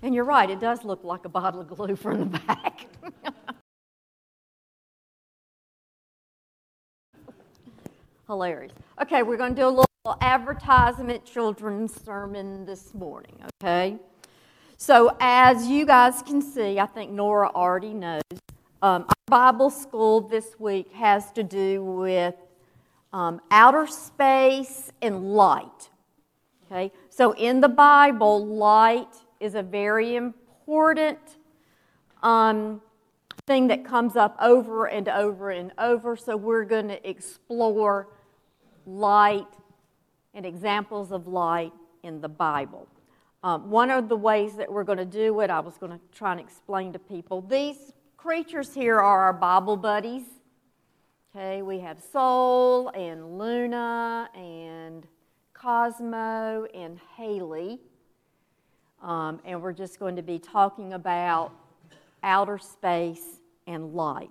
And you're right, it does look like a bottle of glue from the back. Hilarious. Okay, we're going to do a little advertisement children's sermon this morning, okay? So, as you guys can see, I think Nora already knows, um, our Bible school this week has to do with um, outer space and light. Okay, so in the Bible, light is a very important um, thing that comes up over and over and over. So we're going to explore light and examples of light in the Bible. Um, one of the ways that we're going to do it, I was going to try and explain to people. These creatures here are our Bible buddies. Okay, we have Sol and Luna and Cosmo and Haley. Um, and we're just going to be talking about outer space and light.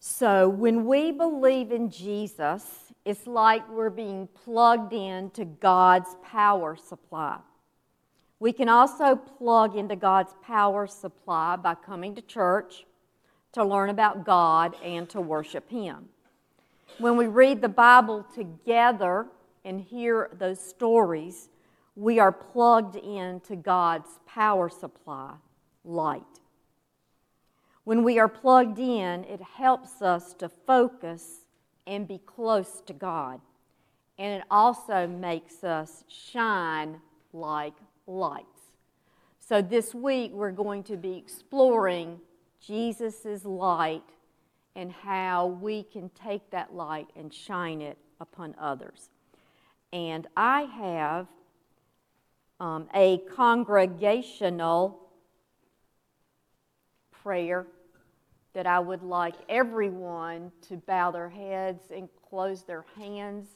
So, when we believe in Jesus, it's like we're being plugged into God's power supply. We can also plug into God's power supply by coming to church to learn about God and to worship Him. When we read the Bible together and hear those stories, we are plugged into God's power supply, light. When we are plugged in, it helps us to focus and be close to God. And it also makes us shine like lights. So this week we're going to be exploring Jesus' light and how we can take that light and shine it upon others. And I have um, a congregational prayer that I would like everyone to bow their heads and close their hands.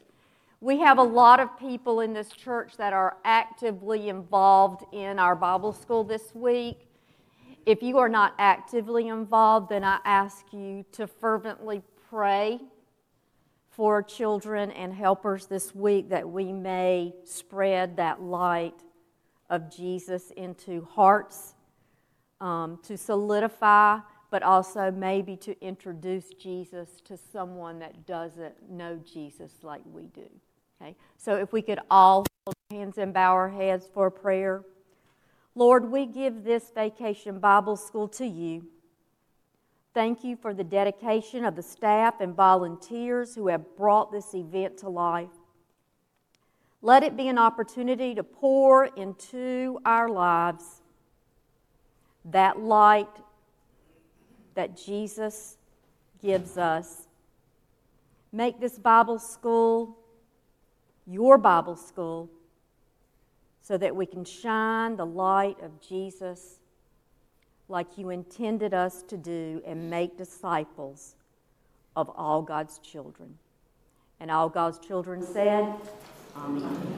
We have a lot of people in this church that are actively involved in our Bible school this week. If you are not actively involved, then I ask you to fervently pray for children and helpers this week that we may spread that light of Jesus into hearts um, to solidify, but also maybe to introduce Jesus to someone that doesn't know Jesus like we do. Okay? So if we could all hold hands and bow our heads for prayer. Lord, we give this vacation Bible school to you. Thank you for the dedication of the staff and volunteers who have brought this event to life. Let it be an opportunity to pour into our lives that light that Jesus gives us. Make this Bible school your Bible school so that we can shine the light of Jesus like you intended us to do and make disciples of all God's children. And all God's children said, Amin.